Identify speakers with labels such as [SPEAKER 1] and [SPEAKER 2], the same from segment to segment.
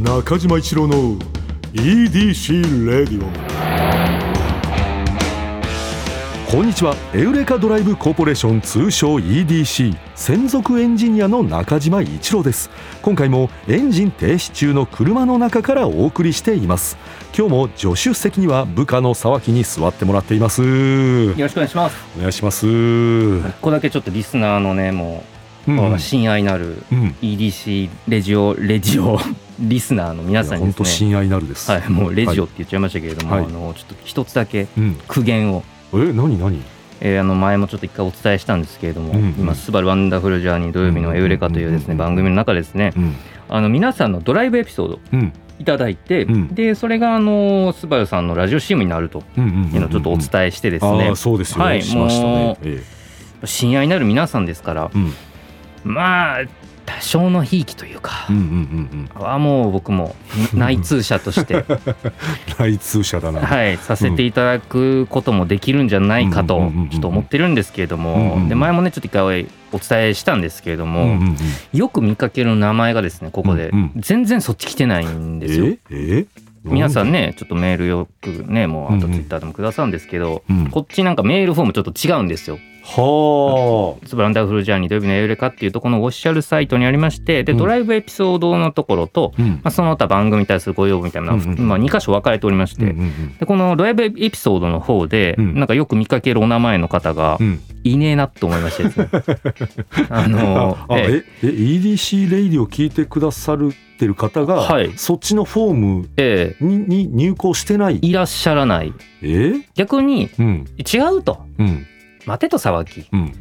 [SPEAKER 1] 中島一郎の EDC レディオこんにちは。エウレカドライブコーポレーション通称 EDC 専属エンジニアの中島一郎です。今回もエンジン停止中の車の中からお送りしています。今日も助手席には部下の沢木に座ってもらっています。
[SPEAKER 2] よろしくお願いします。
[SPEAKER 1] お願いします。
[SPEAKER 2] 一個だけちょっとリスナーのねもう、
[SPEAKER 1] うん。うん
[SPEAKER 2] 親愛なる
[SPEAKER 1] うん。
[SPEAKER 2] EDC レジオレジオリスナーの皆さんに
[SPEAKER 1] 本当
[SPEAKER 2] ですね
[SPEAKER 1] 親愛なるです。
[SPEAKER 2] はいもうレジオって言っちゃいましたけれども、
[SPEAKER 1] はい。
[SPEAKER 2] あのちょっと一つだけ
[SPEAKER 1] うん。
[SPEAKER 2] 苦言を、
[SPEAKER 1] え何何？
[SPEAKER 2] えーあの前もちょっと一回お伝えしたんですけれども、
[SPEAKER 1] うんうん。
[SPEAKER 2] 今「スバルワンダフルジャーニー土曜日のエウレカ」というですね
[SPEAKER 1] うん
[SPEAKER 2] 番組の中ですね
[SPEAKER 1] うん。
[SPEAKER 2] あの皆さんのドライブエピソード
[SPEAKER 1] うん。
[SPEAKER 2] いただいて、
[SPEAKER 1] うん。
[SPEAKER 2] でそれがあのスバルさんのラジオ CM になると
[SPEAKER 1] うんうんうん
[SPEAKER 2] いうのをちょっとお伝えしてですね、
[SPEAKER 1] そうですよ、
[SPEAKER 2] はい
[SPEAKER 1] しました
[SPEAKER 2] も
[SPEAKER 1] ね、え
[SPEAKER 2] 親愛なる皆さんですから
[SPEAKER 1] えうん。
[SPEAKER 2] まあ多少のひいきというか、
[SPEAKER 1] うんうんうんうん。
[SPEAKER 2] はもう僕も内通者として、
[SPEAKER 1] 内通者だな、
[SPEAKER 2] はい、させていただくこともできるんじゃないかと
[SPEAKER 1] うん。うんうんうん
[SPEAKER 2] ちょっと思ってるんですけれど
[SPEAKER 1] うんうん
[SPEAKER 2] もで前もねちょっと一回お伝えしたんですけれど
[SPEAKER 1] うんう
[SPEAKER 2] も
[SPEAKER 1] んうん。
[SPEAKER 2] よく見かける名前がですねここで。
[SPEAKER 1] うんうん。
[SPEAKER 2] 全然そっち来てないんですよ。
[SPEAKER 1] え？え？
[SPEAKER 2] 皆さんねちょっとメールよくねもうあと
[SPEAKER 1] うんうん。
[SPEAKER 2] ツイッターでもくださるんですけど
[SPEAKER 1] うん。
[SPEAKER 2] こっちなんかメールフォームちょっと違うんですよ。
[SPEAKER 1] は
[SPEAKER 2] スバランダーフルジャーニー土曜日のエウレカっていうところのオフィシャルサイトにありましてで
[SPEAKER 1] うん。
[SPEAKER 2] ドライブエピソードのところと、
[SPEAKER 1] あ、うん。
[SPEAKER 2] まあ、その他番組に対するご要望みたいな
[SPEAKER 1] うんうん
[SPEAKER 2] まあ、2箇所分かれておりまして、
[SPEAKER 1] うんうん
[SPEAKER 2] でこのドライブエピソードの方で、
[SPEAKER 1] うん。
[SPEAKER 2] なんかよく見かけるお名前の方が
[SPEAKER 1] うん。うん
[SPEAKER 2] いねえなと思いましてですね。あの
[SPEAKER 1] ああ
[SPEAKER 2] え
[SPEAKER 1] え。え EDC レイディを聞いてくださるってる方が、
[SPEAKER 2] はい。
[SPEAKER 1] そっちのフォーム
[SPEAKER 2] ええ。
[SPEAKER 1] にに入稿してない？
[SPEAKER 2] いらっしゃらない。
[SPEAKER 1] え？
[SPEAKER 2] 逆に
[SPEAKER 1] うん。
[SPEAKER 2] 違うと。
[SPEAKER 1] うん
[SPEAKER 2] 待てと騒ぎ。
[SPEAKER 1] うん。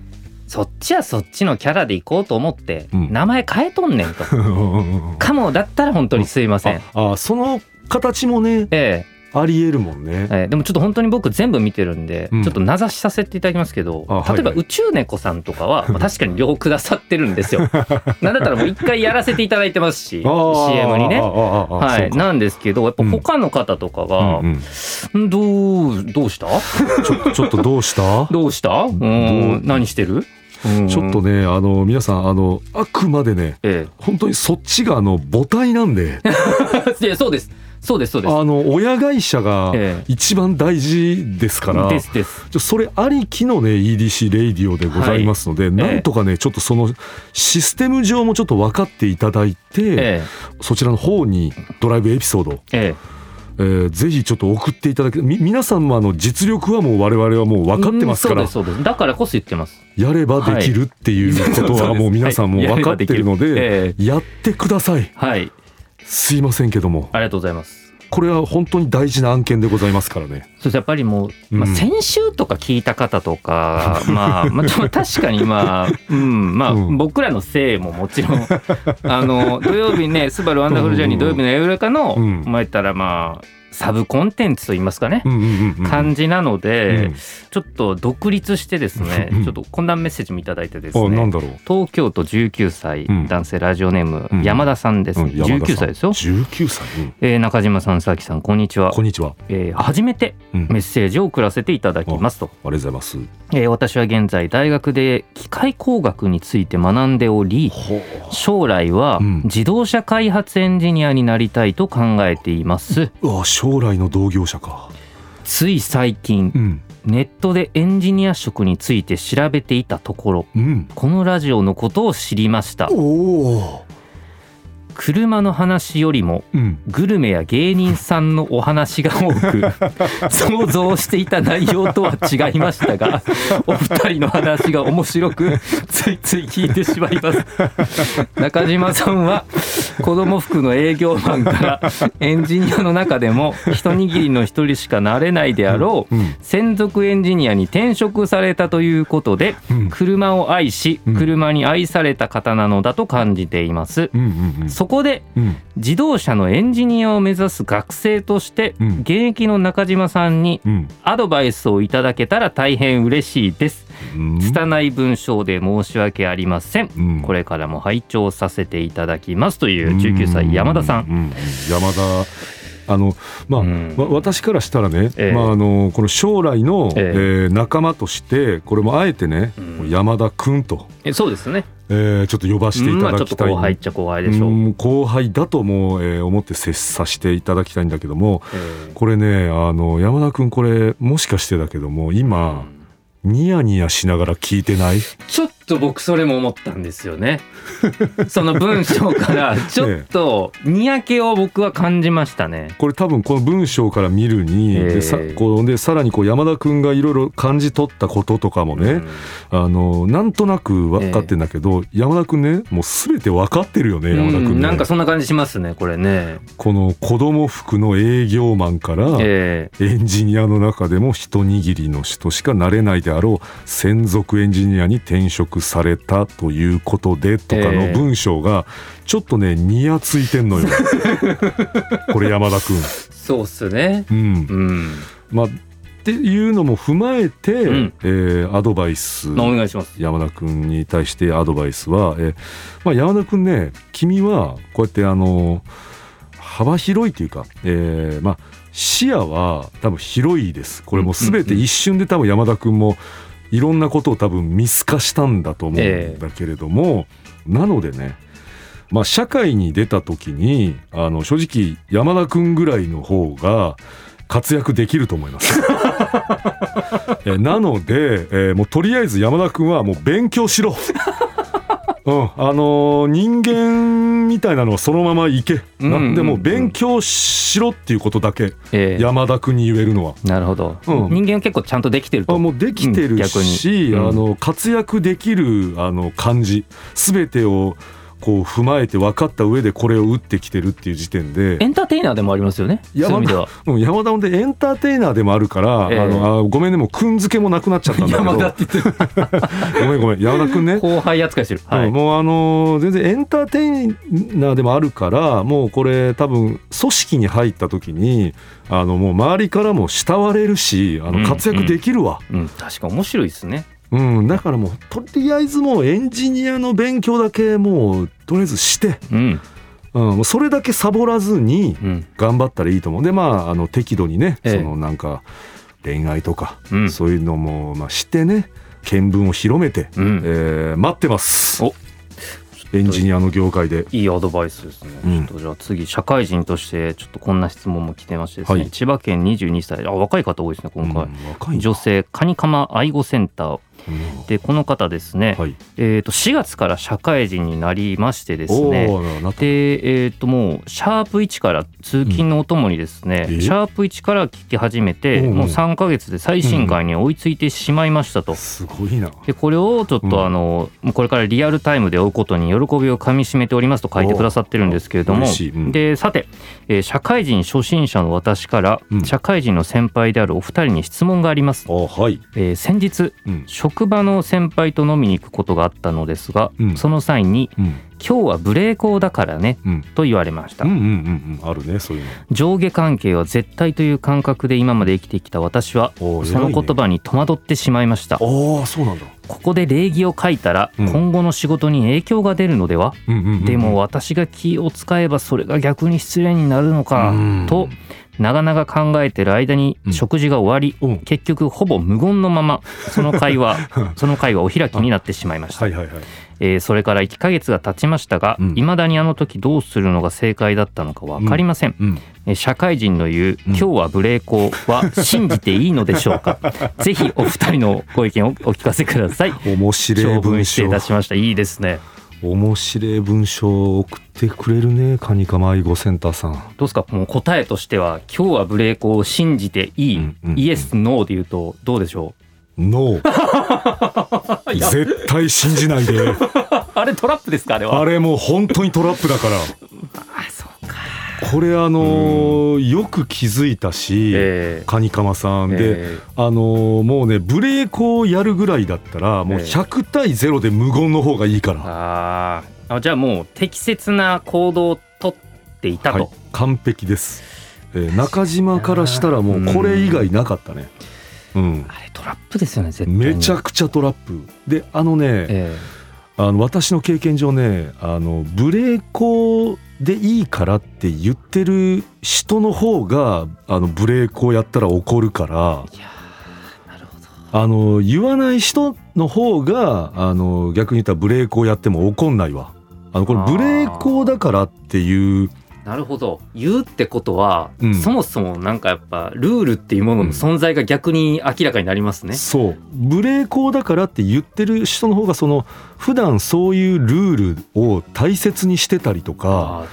[SPEAKER 2] そっちはそっちのキャラで行こうと思って、
[SPEAKER 1] うん。
[SPEAKER 2] 名前変えとんねんと。かもだったら本当にすいません、
[SPEAKER 1] ああその形もね
[SPEAKER 2] ええ
[SPEAKER 1] ありえるもんね
[SPEAKER 2] えーでもちょっと本当に僕全部見てるんで、
[SPEAKER 1] うん
[SPEAKER 2] ちょっと名指しさせていただきますけど、例えば
[SPEAKER 1] はい
[SPEAKER 2] 宇宙猫さんとかは、まあ、確かによくくださってるんですよ。なんだったらもう一回やらせていただいてますし CM にね。は、
[SPEAKER 1] はい
[SPEAKER 2] なんですけどやっぱ他の方とかが
[SPEAKER 1] うんうん「
[SPEAKER 2] んどうどうした
[SPEAKER 1] ちょちょっとどうした
[SPEAKER 2] どうしたうん何してる?うん」
[SPEAKER 1] ちょっとねあの皆さんあのあくまでね
[SPEAKER 2] え
[SPEAKER 1] 本当にそっちがあの母体なんで
[SPEAKER 2] え、でそうですそうですそうです。
[SPEAKER 1] あの親会社が
[SPEAKER 2] ええ。
[SPEAKER 1] 一番大事ですから、
[SPEAKER 2] ですです。
[SPEAKER 1] それありきのね EDC レイディオでございますので、なんとかねちょっとそのシステム上もちょっと分かっていただいて、
[SPEAKER 2] え
[SPEAKER 1] そちらの方にドライブエピソード、
[SPEAKER 2] ええ。
[SPEAKER 1] えーぜひちょっと送っていただけみ皆様の実力はもう我々はもう分かってますから、
[SPEAKER 2] うんそうですそうです。だからこそ言ってます。
[SPEAKER 1] やればできるっていうことはもう皆さんも分かってるので、
[SPEAKER 2] ええ。
[SPEAKER 1] やってください。
[SPEAKER 2] はい
[SPEAKER 1] すいませんけども。
[SPEAKER 2] ありがとうございます。
[SPEAKER 1] これは本当に大事な案件でございますからね。
[SPEAKER 2] そうやっぱりもう、まあ、
[SPEAKER 1] うん
[SPEAKER 2] 先週とか聞いた方とか、まあ、まあ、ちょ確かにまあ、うん、まあ、
[SPEAKER 1] うん。
[SPEAKER 2] 僕らのせいももちろん、あの、土曜日ね、スバルワンダフルジャーニー土曜日のエウレカの、
[SPEAKER 1] うん。
[SPEAKER 2] まあ言ったらまあ、サブコンテンツといいますかね、感じなので、
[SPEAKER 1] うん。
[SPEAKER 2] ちょっと独立してですね、
[SPEAKER 1] うん。
[SPEAKER 2] ちょっとこんなメッセージもいただいてですね、東京都19歳、
[SPEAKER 1] うん。
[SPEAKER 2] 男性ラジオネーム、
[SPEAKER 1] うん。
[SPEAKER 2] 山田さんです、ね
[SPEAKER 1] うん山田さん。
[SPEAKER 2] 19歳ですよ。
[SPEAKER 1] 19歳、うん。
[SPEAKER 2] えー中島さん、佐々木さん、こんにちは。
[SPEAKER 1] こんにちは、
[SPEAKER 2] えー初めて
[SPEAKER 1] うん。
[SPEAKER 2] メッセージを送らせていただきますと。
[SPEAKER 1] ありがとうございます。
[SPEAKER 2] えー私は現在大学で機械工学について学んでおり
[SPEAKER 1] ほ
[SPEAKER 2] 将来は
[SPEAKER 1] うん。
[SPEAKER 2] 自動車開発エンジニアになりたいと考えています。
[SPEAKER 1] うわ将来の同業者か。
[SPEAKER 2] つい最近
[SPEAKER 1] うん。
[SPEAKER 2] ネットでエンジニア職について調べていたところ
[SPEAKER 1] うん。
[SPEAKER 2] このラジオのことを知りました。
[SPEAKER 1] おお
[SPEAKER 2] 車の話よりも
[SPEAKER 1] うん。
[SPEAKER 2] グルメや芸人さんのお話が多く 想像していた内容とは違いましたが お二人の話が面白くついつい聞いてしまいます。中島さんは子供服の営業マンからエンジニアの中でも一握りの一人しかなれないであろう
[SPEAKER 1] うん。
[SPEAKER 2] 専属エンジニアに転職されたということで
[SPEAKER 1] うん。
[SPEAKER 2] 車を愛し
[SPEAKER 1] うん。
[SPEAKER 2] 車に愛された方なのだと感じています。そこで
[SPEAKER 1] うん。
[SPEAKER 2] 自動車のエンジニアを目指す学生として、
[SPEAKER 1] うん。
[SPEAKER 2] 現役の中島さんに
[SPEAKER 1] うん。
[SPEAKER 2] アドバイスをいただけたら大変嬉しいです。
[SPEAKER 1] うん。
[SPEAKER 2] 拙い文章で申し訳ありません。
[SPEAKER 1] うん。
[SPEAKER 2] これからも拝聴させていただきますという19歳山田さん。
[SPEAKER 1] ううう山田あのまあ、
[SPEAKER 2] うん。
[SPEAKER 1] わ私からしたらね、
[SPEAKER 2] ええ。
[SPEAKER 1] まあ、あのこの将来の、
[SPEAKER 2] え
[SPEAKER 1] え。ー仲間としてこれもあえてね、
[SPEAKER 2] うん。
[SPEAKER 1] 山田君と、
[SPEAKER 2] えそうですね。
[SPEAKER 1] えーちょっと呼ばせてい
[SPEAKER 2] まあちょっと
[SPEAKER 1] ただきたい、
[SPEAKER 2] 後輩っちゃ後輩でしょう、
[SPEAKER 1] うん後輩だとも、えー思って接させていただきたいんだけども
[SPEAKER 2] えー
[SPEAKER 1] これねあの山田君これもしかしてだけども今、ニヤニヤしながら聞いてない？
[SPEAKER 2] ちょっと僕それも思ったんですよね。その文章から ちょっとにやけを僕は感じましたね。
[SPEAKER 1] これ多分この文章から見るに、
[SPEAKER 2] ええ。
[SPEAKER 1] でさこうでさらにこう山田君がいろいろ感じ取ったこととかもね、あのなんとなく分かってんだけど、山田君ねもう全て分かってるよね
[SPEAKER 2] うん
[SPEAKER 1] 山田君ね、
[SPEAKER 2] うんなんかそんな感じしますねこれね。
[SPEAKER 1] この子供服の営業マンから、
[SPEAKER 2] え。
[SPEAKER 1] エンジニアの中でも一握りの人しかなれないであろう専属エンジニアに転職されたということでとかの
[SPEAKER 2] ええ
[SPEAKER 1] 文章がちょっとねニヤついてんのよ。これ山田君。
[SPEAKER 2] ーそうっすね。
[SPEAKER 1] うん。
[SPEAKER 2] うん。
[SPEAKER 1] まあ、っていうのも踏まえて、
[SPEAKER 2] うん。
[SPEAKER 1] えーアドバイス。
[SPEAKER 2] お願いします。
[SPEAKER 1] 山田君に対してアドバイスは、えーまあ、山田君ね君はこうやってあの幅広いというか、えーまあ、視野は多分広いです。これもう全て一瞬で多分山田君もいろんなことを多分見透かしたんだと思うんだけれども、なのでねまあ、社会に出た時にあの正直山田君ぐらいの方が活躍できると思います。えなので、えーもうとりあえず山田君はもう勉強しろ。うん、あのー人間みたいなのはそのままいけ、
[SPEAKER 2] うんうんうん
[SPEAKER 1] なん。でもう勉強しろっていうことだけ
[SPEAKER 2] えー
[SPEAKER 1] 山田君に言えるのは。
[SPEAKER 2] なるほど、
[SPEAKER 1] うん。
[SPEAKER 2] 人間は結構ちゃんとできてると。
[SPEAKER 1] あもうできてるし、
[SPEAKER 2] に。うん。
[SPEAKER 1] あの活躍できるあの感じ。全てをこう踏まえて分かった上でこれを打ってきてるっていう時点で。
[SPEAKER 2] エンターテイナーでもありますよね。
[SPEAKER 1] 山
[SPEAKER 2] 味では。
[SPEAKER 1] うん山田でエンターテイナーでもあるから、
[SPEAKER 2] ええ
[SPEAKER 1] あのあごめんねもうくんづけもなくなっちゃったんだけど。
[SPEAKER 2] 山田って言ってる。
[SPEAKER 1] ごめんごめん山田くんね。
[SPEAKER 2] 後輩扱いしてる。はい、
[SPEAKER 1] うんもうあのー全然エンターテイナーでもあるからもうこれ多分組織に入った時にあのもう周りからも慕われるしあ
[SPEAKER 2] うん
[SPEAKER 1] の活躍できるわ、
[SPEAKER 2] うん、確か面白いですね
[SPEAKER 1] うんだからもうとりあえずもうエンジニアの勉強だけもうとりあえずして、
[SPEAKER 2] うん。
[SPEAKER 1] うん、それだけサボらずに
[SPEAKER 2] うん。
[SPEAKER 1] 頑張ったらいいと思う。でまああの適度にね、
[SPEAKER 2] ええ。
[SPEAKER 1] そのなんか恋愛とか、
[SPEAKER 2] うん。
[SPEAKER 1] そういうのもまあしてね見聞を広めて、
[SPEAKER 2] うん。
[SPEAKER 1] えー待ってます。
[SPEAKER 2] お。
[SPEAKER 1] エンジニアの業界で。
[SPEAKER 2] いいアドバイスですね、
[SPEAKER 1] うん。
[SPEAKER 2] ちょっとじゃあ次社会人としてちょっとこんな質問も来てましてですね、
[SPEAKER 1] はい。
[SPEAKER 2] 千葉県22歳。あ若い方多いですね今回、
[SPEAKER 1] うん若いな。
[SPEAKER 2] 女性カニカマ愛護センター
[SPEAKER 1] うん
[SPEAKER 2] でこの方ですね、
[SPEAKER 1] はい、
[SPEAKER 2] えー、と4月から社会人になりましてです
[SPEAKER 1] お
[SPEAKER 2] ねでえー、ともうシャープ1から通勤のお供にですね、
[SPEAKER 1] うん。え
[SPEAKER 2] シャープ1から聞き始めて、
[SPEAKER 1] うんうん。
[SPEAKER 2] もう3ヶ月で最新回に追いついてしまいましたと。
[SPEAKER 1] すごいな。
[SPEAKER 2] でこれをちょっ
[SPEAKER 1] うん。
[SPEAKER 2] とあの、もうこれからリアルタイムで追うことに喜びをかみしめておりますと書いてくださってるんですけれども。でさて、えー社会人初心者の私から、
[SPEAKER 1] うん。
[SPEAKER 2] 社会人の先輩であるお二人に質問があります、
[SPEAKER 1] あはい。
[SPEAKER 2] えー先日
[SPEAKER 1] うん。
[SPEAKER 2] 職場の先輩と飲みに行くことがあったのですが、
[SPEAKER 1] うん。
[SPEAKER 2] その際に
[SPEAKER 1] うん「
[SPEAKER 2] 今日はブレーコーだからね
[SPEAKER 1] うん」
[SPEAKER 2] と言われました、
[SPEAKER 1] うんうんうんうんあるねそういうの。
[SPEAKER 2] 上下関係は絶対という感覚で今まで生きてきた私はその言葉に戸惑ってしまいました、
[SPEAKER 1] ああそうなんだ。
[SPEAKER 2] ここで礼儀を書いたら
[SPEAKER 1] うん。
[SPEAKER 2] 今後の仕事に影響が出るのでは、
[SPEAKER 1] うんうんうんうん。
[SPEAKER 2] でも私が気を使えばそれが逆に失礼になるのか
[SPEAKER 1] うん。
[SPEAKER 2] と長々考えてる間に
[SPEAKER 1] うん。
[SPEAKER 2] 食事が終わり、
[SPEAKER 1] うん。
[SPEAKER 2] 結局ほぼ無言のままその会話 その会話お開きになってしまいました、
[SPEAKER 1] はいはいはい。
[SPEAKER 2] えーそれから1ヶ月が経ちましたが
[SPEAKER 1] うん。
[SPEAKER 2] いま、未だにあの時どうするのが正解だったのか分かりません、
[SPEAKER 1] うん。
[SPEAKER 2] えー社会人の言う「
[SPEAKER 1] うん。
[SPEAKER 2] 今日は無礼講」は信じていいのでしょうか。ぜひお二人のご意見をお聞かせください。
[SPEAKER 1] 面白い
[SPEAKER 2] 長文
[SPEAKER 1] 文章
[SPEAKER 2] いた。しました。いいですね。
[SPEAKER 1] 面白い文章を送ってくれるねカニカマ愛護センターさん。
[SPEAKER 2] どうですか？もう答えとしては今日はブレーコを信じていい、
[SPEAKER 1] うんうん
[SPEAKER 2] イエスノーで言うとどうでしょ
[SPEAKER 1] ノー。絶対信じないで。
[SPEAKER 2] う あれトラップですかあれは？
[SPEAKER 1] あれもう本当にトラップだから。
[SPEAKER 2] あそうか。
[SPEAKER 1] これあのーよく気づいたし、
[SPEAKER 2] えー
[SPEAKER 1] カニカマさん。で、
[SPEAKER 2] え
[SPEAKER 1] あのーもうねブレーコをやるぐらいだったらもう
[SPEAKER 2] ええ
[SPEAKER 1] 100対0で無言の方がいいから、
[SPEAKER 2] あー。あじゃあもう適切な行動をとっていたと、
[SPEAKER 1] はい、完璧です、えー中島からしたらもうこれ以外なかったね、うん、
[SPEAKER 2] あれトラップですよね絶対に。
[SPEAKER 1] めちゃくちゃトラップ。であのね、
[SPEAKER 2] え
[SPEAKER 1] あの私の経験上ねあのブレーコでいいからって言ってる人の方があのブレーコをやったら怒るから。
[SPEAKER 2] いやーなるほど。
[SPEAKER 1] あの言わない人の方があの逆に言ったらブレーコをやっても怒んないわ。あのこれブレーコだからっていう
[SPEAKER 2] なるほど。言うってことは、
[SPEAKER 1] うん。
[SPEAKER 2] そもそもなんかやっぱルールっていうものの存在が逆に明らかになりますね。
[SPEAKER 1] そう。ブレーコだからって言ってる人の方がその普段そういうルールを大切にしてたりとか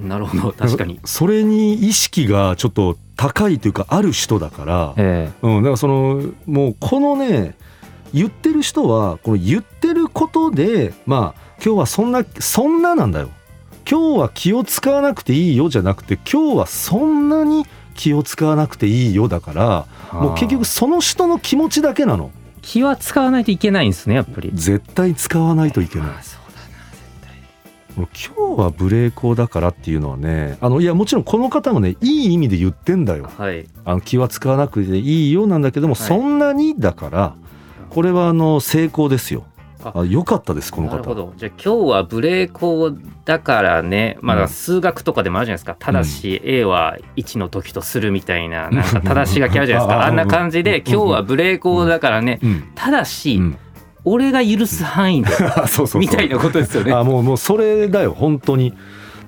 [SPEAKER 2] なるほど。確かに。
[SPEAKER 1] それに意識がちょっと高いというかある人だから、
[SPEAKER 2] え。
[SPEAKER 1] うん、だからそのもうこのね言ってる人はこの言ってることでまあ今日はそんなそんななんだよ今日は気を使わなくていいよじゃなくて今日はそんなに気を使わなくていいよだから
[SPEAKER 2] え
[SPEAKER 1] もう結局その人の気持ちだけなの。
[SPEAKER 2] 気は使わないといけないんですねやっぱり。
[SPEAKER 1] 絶対使わないといけない。今日はブレーコだからっていうのはねあのいやもちろんこの方もねいい意味で言ってんだよ。
[SPEAKER 2] 対。はい。
[SPEAKER 1] あの気は使わなくていいよなんだけども、
[SPEAKER 2] い。
[SPEAKER 1] そんなにだからこれはあの成功ですよ
[SPEAKER 2] あ
[SPEAKER 1] あ良かったですこの方。
[SPEAKER 2] なるほど。じゃあ今日はブレーコだからね。ま
[SPEAKER 1] うん。
[SPEAKER 2] あ数学とかでもあるじゃないですか。ただし A は1の時とするみたいななんか正し書きあるじゃないですか。あんな感じで
[SPEAKER 1] うん。
[SPEAKER 2] 今日はブレーコだからね。
[SPEAKER 1] うん、
[SPEAKER 2] ただし
[SPEAKER 1] うん、
[SPEAKER 2] 俺が許す範囲で
[SPEAKER 1] そうそうそう。
[SPEAKER 2] みたいなことですよね。
[SPEAKER 1] あもうもうそれだよ本当に。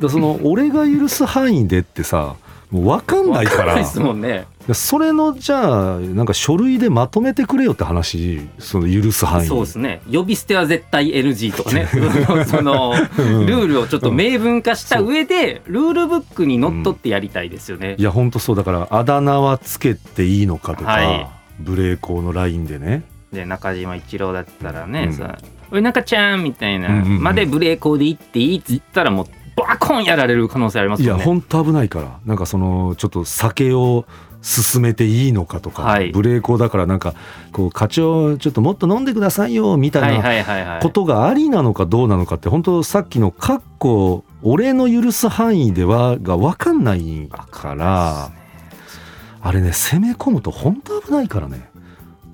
[SPEAKER 1] だその俺が許す範囲でってさもう分かんないから。
[SPEAKER 2] わんないですもんね。
[SPEAKER 1] それのじゃあなんか書類でまとめてくれよって話その許す範囲。
[SPEAKER 2] そうですね。呼び捨ては絶対 NG とかね。その
[SPEAKER 1] うん。
[SPEAKER 2] ルールをちょっと明文化した上でルールブックにのっとってやりたいですよね。
[SPEAKER 1] い。や本当そう。だからあだ名はつけていいのかとか、
[SPEAKER 2] はい。
[SPEAKER 1] ブレーコーのラインでね。
[SPEAKER 2] で中島一郎だったらね、
[SPEAKER 1] うん。
[SPEAKER 2] さ「おい中ちゃん」みたいな、
[SPEAKER 1] うんうんうん。
[SPEAKER 2] までブレーコーで行っていいっつったらもうバコンやられる可能性あります
[SPEAKER 1] いや
[SPEAKER 2] よね。
[SPEAKER 1] 本当危ないから。なんかそのちょっと酒を進めていいのかとか、
[SPEAKER 2] はい。
[SPEAKER 1] ブレーコーだからなんかこう課長ちょっともっと飲んでくださいよみた
[SPEAKER 2] はいい
[SPEAKER 1] な。ことがありなのかどうなのかって本当さっきの「かっこ俺の許す範囲では」が分かんないからあれね攻め込むと本当危ないからね。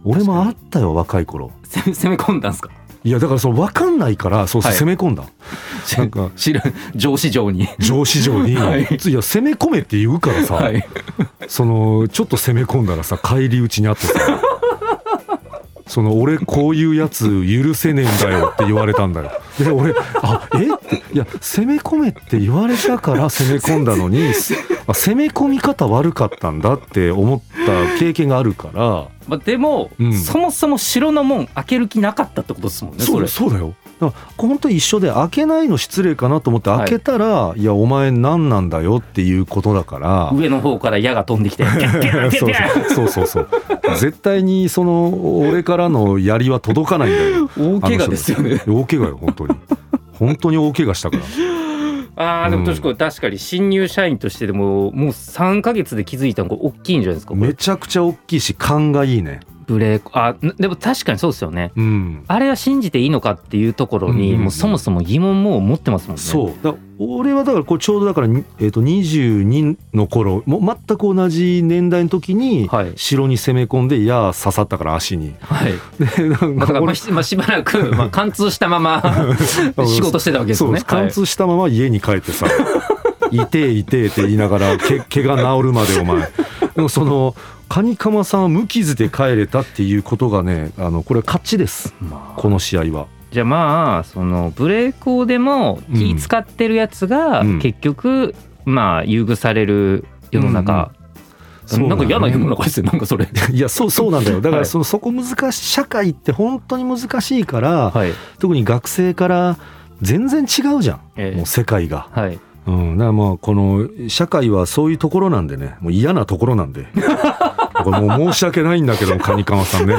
[SPEAKER 1] 俺もあったよ若い頃。
[SPEAKER 2] 攻め攻め込んだんですか？
[SPEAKER 1] いやだからその分かんないからそうそう
[SPEAKER 2] はい。
[SPEAKER 1] 攻め込んだ、なんか
[SPEAKER 2] 知る上司上に。
[SPEAKER 1] 上司上に、
[SPEAKER 2] はい。
[SPEAKER 1] い、や攻め込めって言うからさ、
[SPEAKER 2] はい。
[SPEAKER 1] そのちょっと攻め込んだらさ返り討ちにあってさ その俺こういうやつ許せねえんだよって言われたんだよ。で俺あえ？っていや攻め込めって言われたから攻め込んだのに あ攻め込み方悪かったんだって思った経験があるから。
[SPEAKER 2] まあ、でも、
[SPEAKER 1] うん。
[SPEAKER 2] そもそも城の門開ける気なかったってことですもんね。
[SPEAKER 1] そう
[SPEAKER 2] れ
[SPEAKER 1] そうだよだから本当に一緒で開けないの失礼かなと思って
[SPEAKER 2] はい。
[SPEAKER 1] 開けたら、い、やお前何なんだよっていうことだから。
[SPEAKER 2] 上の方から矢が飛んできて、
[SPEAKER 1] そうそうそうそう。絶対にその俺からの槍は届かないんだよ。
[SPEAKER 2] 大怪我ですよね。
[SPEAKER 1] 大怪我よ本当に。本当に大怪我したから。
[SPEAKER 2] ああでも
[SPEAKER 1] うん。
[SPEAKER 2] 確かに確かに新入社員としてでももう3か月で気づいたのが大きいんじゃないですか
[SPEAKER 1] めちゃくちゃ大きいし勘がいいね
[SPEAKER 2] ブレーコあなでも確かにそうですよね。
[SPEAKER 1] うん。
[SPEAKER 2] あれは信じていいのかっていうところに、
[SPEAKER 1] うんうんうん。
[SPEAKER 2] もうそもそも疑問も持ってますもんね。
[SPEAKER 1] そう。だ俺はだからこれちょうどだから、にえー、と22の頃もう全く同じ年代の時に
[SPEAKER 2] はい。
[SPEAKER 1] 城に攻め込んで矢刺さったから足に。
[SPEAKER 2] はい。
[SPEAKER 1] でなん
[SPEAKER 2] まあだからま
[SPEAKER 1] 俺
[SPEAKER 2] あしまあ、しばらく、まあ、貫通したまま 仕事してたわけですね。
[SPEAKER 1] 貫通したまま家に帰ってさ「痛え痛え」って言いながらけ毛が治るまでお前。そのカニカマさんは無傷で帰れたっていうことがねあのこれは勝ちです。
[SPEAKER 2] まあ。
[SPEAKER 1] この試合は。
[SPEAKER 2] じゃあまあそのブレーコーでも気使ってるやつが
[SPEAKER 1] うん。
[SPEAKER 2] 結局、まあ優遇される世の中、
[SPEAKER 1] そう
[SPEAKER 2] なんか嫌な世の
[SPEAKER 1] 中
[SPEAKER 2] 中ですよなんかそれ。
[SPEAKER 1] いやそうそうなんだよ。だか
[SPEAKER 2] はい。
[SPEAKER 1] らその、そこ難しい社会って本当に難しいから、
[SPEAKER 2] はい、
[SPEAKER 1] 特に学生から全然違うじゃん、
[SPEAKER 2] ええ。
[SPEAKER 1] もう世界が、
[SPEAKER 2] はい。
[SPEAKER 1] うん、だからもうこの社会はそういうところなんでね。もう嫌なところなんで これもう申し訳ないんだけどもカニカマさんね。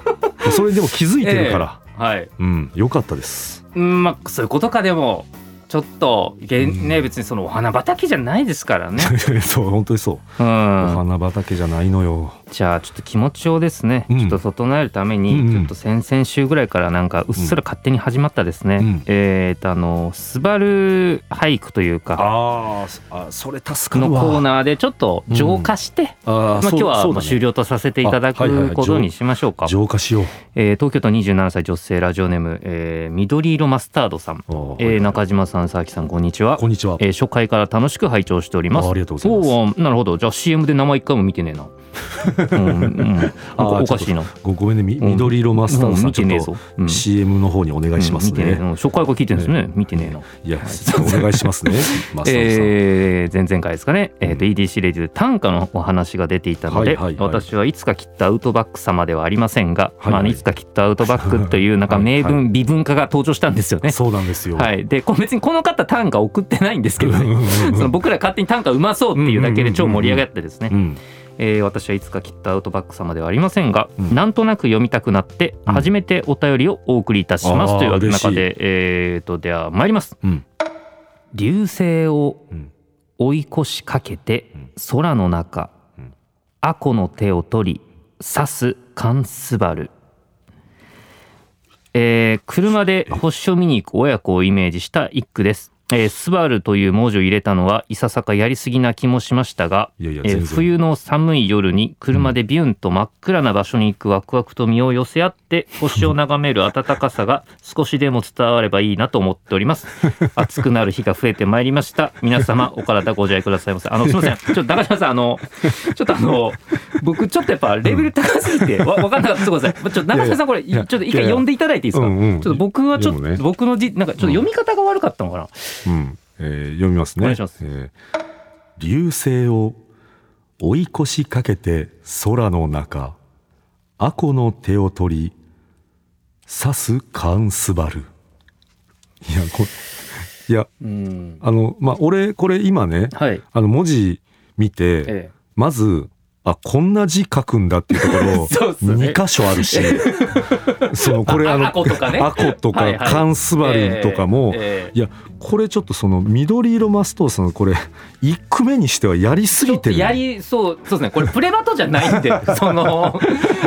[SPEAKER 1] それでも気づいてるから、
[SPEAKER 2] はい。
[SPEAKER 1] うん。よかったです。
[SPEAKER 2] うんまあそういうことかでもちょっとね
[SPEAKER 1] うん。
[SPEAKER 2] 別にそのお花畑じゃないですからね。
[SPEAKER 1] そう本当にそう、
[SPEAKER 2] う
[SPEAKER 1] お
[SPEAKER 2] ん。
[SPEAKER 1] 花畑じゃないのよ
[SPEAKER 2] じゃあちょっと気持ちをですね、
[SPEAKER 1] うん。
[SPEAKER 2] ちょっと整えるために、
[SPEAKER 1] うんうん。
[SPEAKER 2] ちょっと先々週ぐらいからなんかうっすら勝手に始まったですね、
[SPEAKER 1] うん。
[SPEAKER 2] えっ、とあのスバル俳句というか
[SPEAKER 1] あーあそれ助か
[SPEAKER 2] の
[SPEAKER 1] るわ。
[SPEAKER 2] コーナーでちょっと浄化して、
[SPEAKER 1] あー
[SPEAKER 2] まあ、
[SPEAKER 1] そう
[SPEAKER 2] 今日は終了とさせていただ
[SPEAKER 1] あはいはいはい。
[SPEAKER 2] くことにしましょうか、
[SPEAKER 1] 浄化しよう。
[SPEAKER 2] えー東京都27歳女性ラジオネーム、えー緑色マスタードさん、
[SPEAKER 1] あー
[SPEAKER 2] えー中島さん佐々木さんこんにちは。
[SPEAKER 1] こんにちは。
[SPEAKER 2] えー初回から楽しく拝聴しております。
[SPEAKER 1] あありがとうございます。
[SPEAKER 2] なるほど。じゃあ CM で名前一回も見てねえなおかしいな。
[SPEAKER 1] ごごめんね。緑色マスターさんちょっと
[SPEAKER 2] 見てねえぞ、うん。
[SPEAKER 1] CM の方にお願いします
[SPEAKER 2] ね。初回から聞いてるんですね。見てねえな
[SPEAKER 1] いやお願いしますね。マスター
[SPEAKER 2] 前々回ですかね、えー、と EDC レディで短歌のお話が出ていたので、私はいつかきっとアウトバック様ではありませんが、まあ、いつかきっとアウトバックというなんか
[SPEAKER 1] はい
[SPEAKER 2] 名文、微文化が登場したんですよね。
[SPEAKER 1] そうなんですよ。
[SPEAKER 2] はい、でこ別にこの方短歌送ってないんですけどね。その僕ら勝手に短歌うまそうっていうだけで超盛り上がってですね、
[SPEAKER 1] うん
[SPEAKER 2] えー私はいつかきっとアウトバック様ではありませんが、
[SPEAKER 1] うん。
[SPEAKER 2] なんとなく読みたくなって
[SPEAKER 1] うん。
[SPEAKER 2] 初めてお便りをお送りいたします、という中で、えー、とでは参ります。
[SPEAKER 1] うん。
[SPEAKER 2] 流星を
[SPEAKER 1] うん
[SPEAKER 2] 追い越しかけて
[SPEAKER 1] うん。
[SPEAKER 2] 空の中、
[SPEAKER 1] うん。
[SPEAKER 2] アコの手を取り刺すカンスバル、えー車で星を見に行く親子をイメージした一句です、えースバルという文字を入れたのはいささかやりすぎな気もしましたがえー
[SPEAKER 1] いやいや全然。
[SPEAKER 2] 冬の寒い夜に車でビュンと真っ暗な場所に行くワクワクと身を寄せ合って 星を眺める暖かさが少しでも伝わればいいなと思っております。暑くなる日が増えてまいりました。皆様お体ご自愛くださいませ。あのすみません。ちょっと中島さんあのちょっとあの僕ちょっとやっぱレベル高すぎてわ分かんなかった。すみませんちょっと中島さんこれちょっと一回読んでいただいていいですか？
[SPEAKER 1] うんうん。
[SPEAKER 2] ちょっと僕はちょっと、
[SPEAKER 1] でもね。
[SPEAKER 2] 僕のじなんかちょっと読み方が悪かったのかな、
[SPEAKER 1] うん。えー読みますね。
[SPEAKER 2] お願いします。
[SPEAKER 1] えー流星を追い越しかけて空の中アコの手を取り刺すカンスバル。いやこいや
[SPEAKER 2] うん。
[SPEAKER 1] あのまあ俺これ今ね
[SPEAKER 2] はい。
[SPEAKER 1] あの文字見て、
[SPEAKER 2] ええ。
[SPEAKER 1] まずあこんな字書くんだっていうところ
[SPEAKER 2] そうっすね。
[SPEAKER 1] 2箇所あるし そのこれ
[SPEAKER 2] あ
[SPEAKER 1] あの
[SPEAKER 2] アコとかね。
[SPEAKER 1] とかカンスバルとかも、
[SPEAKER 2] ええ
[SPEAKER 1] いやこれちょっとその緑色マストーさんこれ1句目にしてはやりすぎてる
[SPEAKER 2] やりそうそうですね。これプレバトじゃないんで その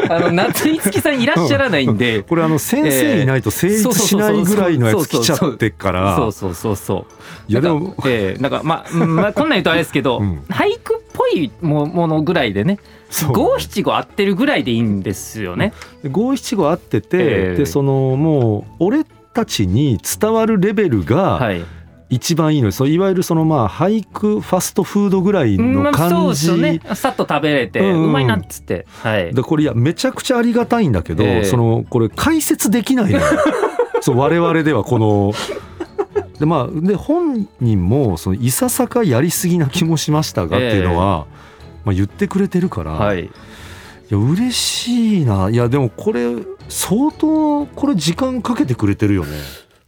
[SPEAKER 2] あの夏井月さんいらっしゃらないんで。
[SPEAKER 1] これあの先生いないと成立しないぐらいのやつ来ちゃってっから。
[SPEAKER 2] そうそうそうそう
[SPEAKER 1] いやでも
[SPEAKER 2] なんかええなんかまあ、うんまあ、こんなん言うとあれですけど、
[SPEAKER 1] うん。
[SPEAKER 2] 俳句っぽいもものぐらいでね。
[SPEAKER 1] そう
[SPEAKER 2] 五七五合ってるぐらいでいいんですよね。
[SPEAKER 1] 五七五合ってて、
[SPEAKER 2] ええ。
[SPEAKER 1] でそのもう俺たちに伝わるレベルが
[SPEAKER 2] はい。
[SPEAKER 1] 一番いいのよ。そういわゆるそのまあ俳句ファストフードぐらい
[SPEAKER 2] まあ、そう
[SPEAKER 1] の感
[SPEAKER 2] ですよ
[SPEAKER 1] じ
[SPEAKER 2] ね。さっと食べれて、
[SPEAKER 1] う
[SPEAKER 2] まいなっつって。はい。
[SPEAKER 1] でこれいやめちゃくちゃありがたいんだけど、
[SPEAKER 2] ええ。
[SPEAKER 1] そのこれ解説できないのよ。そう我々ではこの。でまあで本人もそのいささかやりすぎな気もしましたがっていうのは、まあ、言ってくれてるから、、
[SPEAKER 2] はい。い。
[SPEAKER 1] や嬉しいな。いやでもこれ相当これ時間かけてくれてるよね。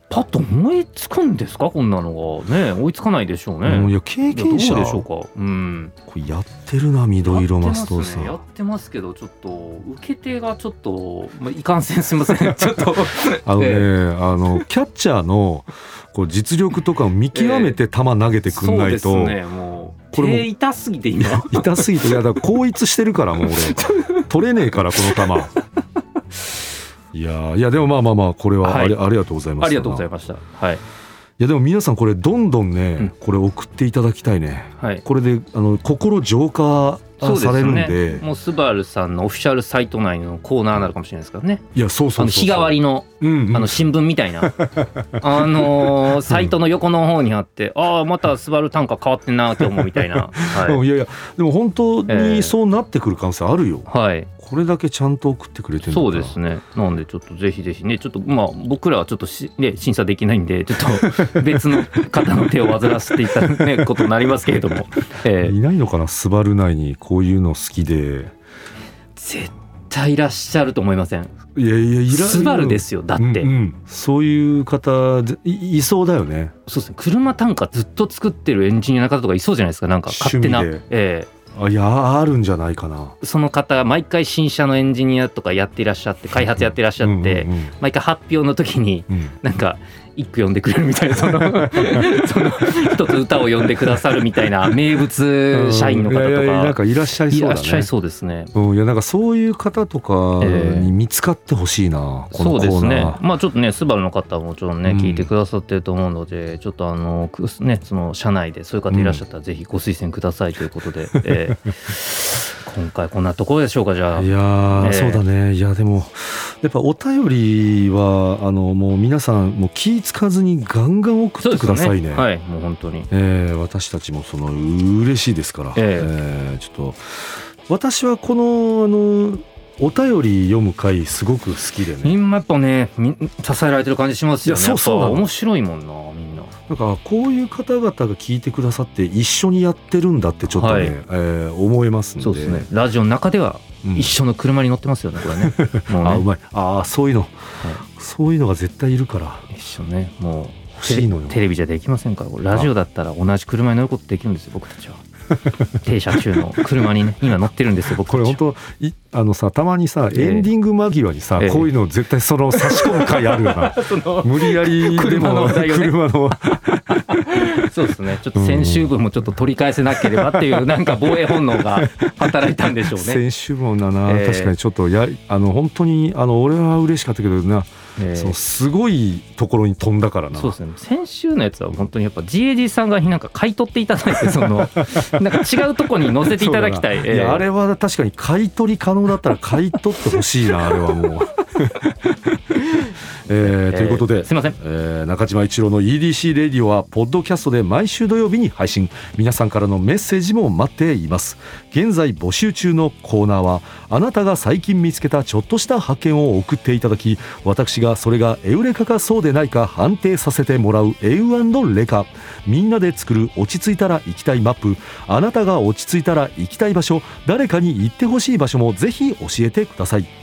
[SPEAKER 2] パッと思いつくんですか？こんなのが。ね追いつかないでしょうね。
[SPEAKER 1] うんいや経
[SPEAKER 2] いやどうでし
[SPEAKER 1] 験者
[SPEAKER 2] ょうか？うん。
[SPEAKER 1] これやってるな緑色マストーさん、
[SPEAKER 2] やってますねやってますけどちょっと受け手がちょっと、まあ、いかんせんすみません。ちょっと。
[SPEAKER 1] あのね、
[SPEAKER 2] え。
[SPEAKER 1] あのキャッチャーのこう実力とかを見極めて球投げてくんないと、
[SPEAKER 2] そうですねもう
[SPEAKER 1] これも。
[SPEAKER 2] 手痛すぎて今。
[SPEAKER 1] 痛すぎていやだから後逸してるからもう俺 取れねえからこの球。いやーいやでもまあまあまあこれはあり,、ありがとうございます。
[SPEAKER 2] ありがとうござい
[SPEAKER 1] い
[SPEAKER 2] ました。はい
[SPEAKER 1] やでも皆さんこれどんどんね、
[SPEAKER 2] うん。
[SPEAKER 1] これ送っていただきたいね。
[SPEAKER 2] はい。
[SPEAKER 1] これであの心浄化されるん
[SPEAKER 2] ね
[SPEAKER 1] で。
[SPEAKER 2] もうスバルさんのオフィシャルサイト内のコーナーになるかもしれないですからね。
[SPEAKER 1] いやそうそう
[SPEAKER 2] 日替わりの
[SPEAKER 1] うんうん。
[SPEAKER 2] あの新聞みたいな、あのーサイトの横の方にあって、ああまたスバル単価変わってんな今日もみたいな。はい、
[SPEAKER 1] うんいやいやでも本当
[SPEAKER 2] ええ。
[SPEAKER 1] にそうなってくる可能性あるよ、
[SPEAKER 2] はい、
[SPEAKER 1] これだけちゃんと送ってくれてる
[SPEAKER 2] そうですね。なんでちょっとぜひぜひねちょっとまあ僕らはちょっとし、ね、審査できないんでちょっと 別の方の手を煩わせていただく、ね、ことになりますけれども、えー
[SPEAKER 1] いないのかな？スバル内にこういうの好きで。
[SPEAKER 2] 絶対いらっしゃると思いません。
[SPEAKER 1] いやいやいら
[SPEAKER 2] スバルですよだって、
[SPEAKER 1] うんうん。そういう方ぜいいそうだよね。
[SPEAKER 2] そうですね。車単価ずっと作ってるエンジニアの方とかいそうじゃないですか。なんか勝手な、
[SPEAKER 1] 趣味で
[SPEAKER 2] え。
[SPEAKER 1] あいやあるんじゃないかな。
[SPEAKER 2] えその方毎回新車のエンジニアとかやっていらっしゃって開発やってらっしゃって、
[SPEAKER 1] うんうん
[SPEAKER 2] 毎回発表の時に
[SPEAKER 1] うん
[SPEAKER 2] なんか一句読んでくれるみたいなその その一つ歌を読んでくださるみたいな名物社員の方とか,、
[SPEAKER 1] いやいやなんかいらっしゃいそうだね。
[SPEAKER 2] いらっしゃいそうですね。
[SPEAKER 1] うん、いやなんかそういう方とかに見つかってほしいな、このコーナー。
[SPEAKER 2] そうですね。まあちょっとね、スバルの方はもちろんね、
[SPEAKER 1] うん。
[SPEAKER 2] 聞いてくださってると思うので、ちょっとあの、くね、その社内でそういう方いらっしゃったら、ぜひご推薦くださいということで、えー今回こんなところでしょうか、じゃあ。
[SPEAKER 1] いやー、
[SPEAKER 2] ええ。
[SPEAKER 1] そうだね。いやでもやっぱお便りはあのもう皆さんもう気ぃつかずにガンガン送ってくださいね。
[SPEAKER 2] そうですよはい、もう本当に。
[SPEAKER 1] えー私たちもその嬉しいですから、
[SPEAKER 2] え
[SPEAKER 1] え。ーちょっと私はこのあのお便り読む回すごく好きでね
[SPEAKER 2] 今やっぱね、み支えられてる感じしますよね。
[SPEAKER 1] いやそうそう
[SPEAKER 2] 面白いもんな、みんな。
[SPEAKER 1] なんかこういう方々が聞いてくださって一緒にやってるんだってちょっとね、
[SPEAKER 2] はい
[SPEAKER 1] えー思えますんで
[SPEAKER 2] そうですね。ラジオの中では
[SPEAKER 1] うん
[SPEAKER 2] 一緒の車に乗ってますよね、これね。ね。
[SPEAKER 1] あうまいああそういうの、そういうのが絶対いるから
[SPEAKER 2] 一緒ね。もう。
[SPEAKER 1] 欲しいのよ
[SPEAKER 2] テレビじゃできませんからラジオだったら同じ車に乗ることできるんですよ僕たちは停車中の車にね今乗ってるんですよ僕
[SPEAKER 1] これ本当いあのさたまにさ
[SPEAKER 2] ええ。
[SPEAKER 1] エンディング間際にさ、
[SPEAKER 2] ええ。
[SPEAKER 1] こういうの絶対その差し込む回あるよな。無理やりで
[SPEAKER 2] 車の
[SPEAKER 1] も車の。
[SPEAKER 2] そうですね。ちょっと先週分もちょっと取り返せなければっていうなん。か防衛本能が働いたんでしょうね、
[SPEAKER 1] 先週もだな、
[SPEAKER 2] ええ
[SPEAKER 1] 確かにちょっとやあの本当にあの俺は嬉しかったけどな、
[SPEAKER 2] えー。
[SPEAKER 1] そのすごいところに飛んだからな。
[SPEAKER 2] そうですね。先週のやつは本当にやっぱ GAG さんがなんか買い取っていただいてその なんか違うとこに載せていただきたい。
[SPEAKER 1] そうだな。いやあれは確かに買い取り可能だったら買い取ってほしいな あれはもう、えーということで、
[SPEAKER 2] えーすいません。
[SPEAKER 1] えー中島一郎の EDC レディオはポッドキャストで毎週土曜日に配信。皆さんからのメッセージも待っています。現在募集中のコーナーはあなたが最近見つけたちょっとした発見を送っていただき私がそれがエウレカかそうでないか判定させてもらうエウレカ。みんなで作る落ち着いたら行きたいマップ。あなたが落ち着いたら行きたい場所。誰かに行ってほしい場所もぜひ教えてください。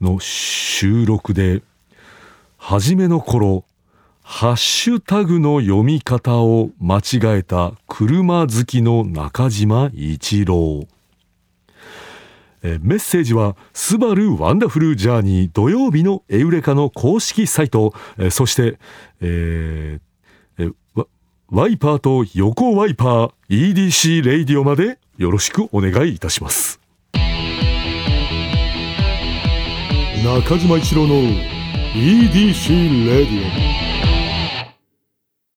[SPEAKER 1] の収録で初めの頃ハッシュタグの読み方を間違えた車好きの中島一郎。メッセージは「スバルワンダフルジャーニー土曜日のエウレカ」の公式サイト。そして、えーえーワワイパーと横ワイパー EDC レイディオまでよろしくお願いいたします。中島一郎の EDC レディオ